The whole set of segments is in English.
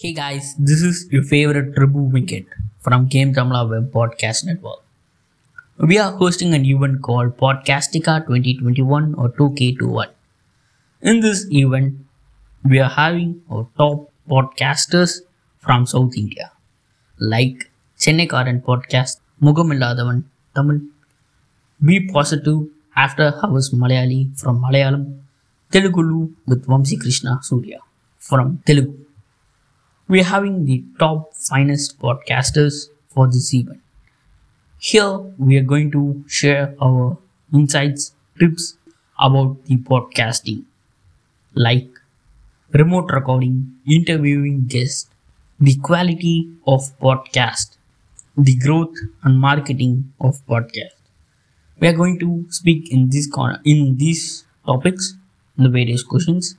Hey guys, this is your favorite Prabhu Venkat from Game Tamla Web Podcast Network. We are hosting an event called Podcastica 2021 or 2K21. In this event, we are having our top podcasters from South India, like Chennai Karan Podcast, Mugamilladavan Tamil, Be Positive After Hours Malayali from Malayalam, Telugulu with Vamsi Krishna Surya from Telugu. We are having the top finest podcasters for this event. Here we are going to share our insights, tips about the podcasting, like remote recording, interviewing guests, the quality of podcast, the growth and marketing of podcast. We are going to speak in this corner in these topics, the various questions.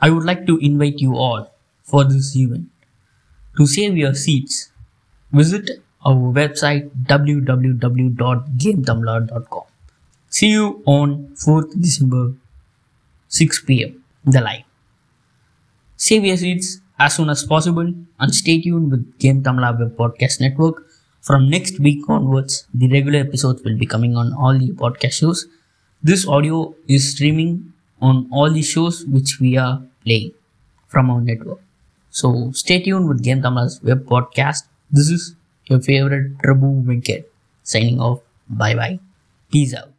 I would like to invite you all for this event. To save your seats, visit our website www.gametamla.com. See you on 4th December 6 pm, the live. Save your seats as soon as possible and stay tuned with Game Tamla Web Podcast Network. From next week onwards, the regular episodes will be coming on all the podcast shows. This audio is streaming on all the shows which we are playing from our network. So stay tuned with Game Tamla's web podcast. This is your favorite Prabhu Venkat signing off. Bye bye. Peace out.